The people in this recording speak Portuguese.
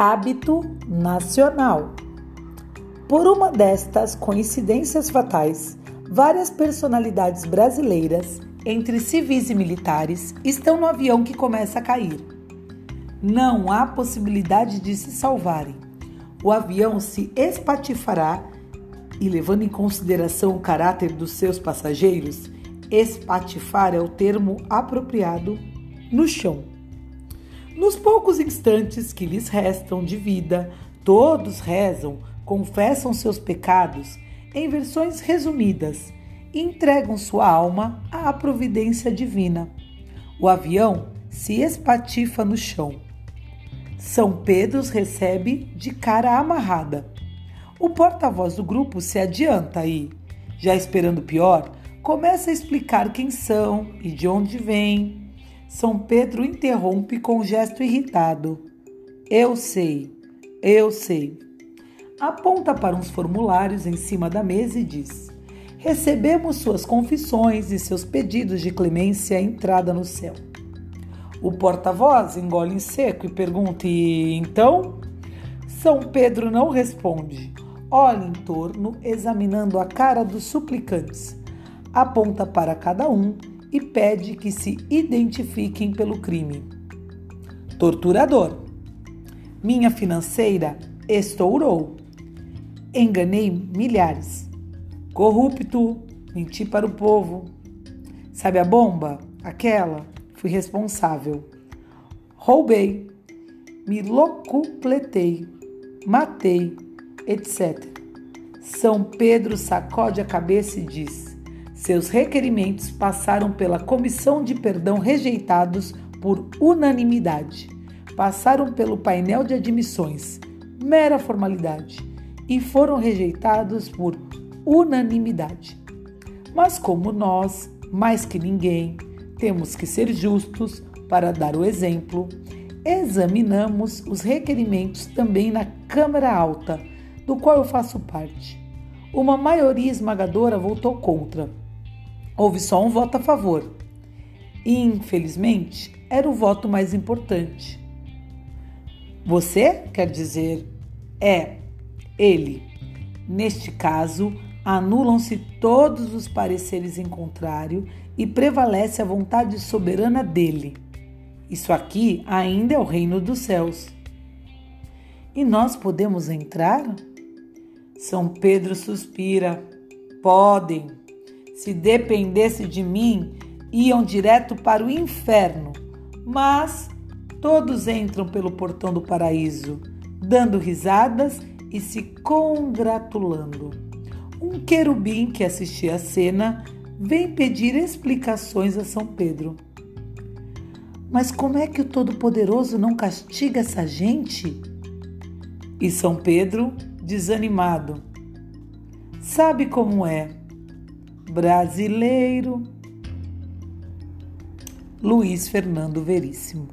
hábito nacional. Por uma destas coincidências fatais, várias personalidades brasileiras, entre civis e militares, estão no avião que começa a cair. Não há possibilidade de se salvarem. O avião se espatifará e, levando em consideração o caráter dos seus passageiros, espatifar é o termo apropriado no chão. Nos poucos instantes que lhes restam de vida, todos rezam confessam seus pecados em versões resumidas e entregam sua alma à providência divina. O avião se espatifa no chão. São Pedro os recebe de cara amarrada. O porta-voz do grupo se adianta e, já esperando pior, começa a explicar quem são e de onde vêm. São Pedro interrompe com um gesto irritado. Eu sei, eu sei aponta para uns formulários em cima da mesa e diz: Recebemos suas confissões e seus pedidos de clemência à entrada no céu. O porta-voz engole em seco e pergunta: E então? São Pedro não responde. Olha em torno, examinando a cara dos suplicantes. Aponta para cada um e pede que se identifiquem pelo crime. Torturador. Minha financeira estourou. Enganei milhares. Corrupto, menti para o povo. Sabe a bomba? Aquela? Fui responsável. Roubei, me locupletei, matei, etc. São Pedro sacode a cabeça e diz: seus requerimentos passaram pela comissão de perdão rejeitados por unanimidade. Passaram pelo painel de admissões, mera formalidade e foram rejeitados por unanimidade. Mas como nós, mais que ninguém, temos que ser justos para dar o exemplo, examinamos os requerimentos também na Câmara Alta, do qual eu faço parte. Uma maioria esmagadora votou contra. Houve só um voto a favor. E, infelizmente, era o voto mais importante. Você quer dizer é ele. Neste caso, anulam-se todos os pareceres em contrário e prevalece a vontade soberana dele. Isso aqui ainda é o reino dos céus. E nós podemos entrar? São Pedro suspira. Podem. Se dependesse de mim, iam direto para o inferno. Mas todos entram pelo portão do paraíso, dando risadas e se congratulando. Um querubim que assistia a cena vem pedir explicações a São Pedro. Mas como é que o Todo-Poderoso não castiga essa gente? E São Pedro, desanimado, sabe como é? Brasileiro. Luiz Fernando Veríssimo.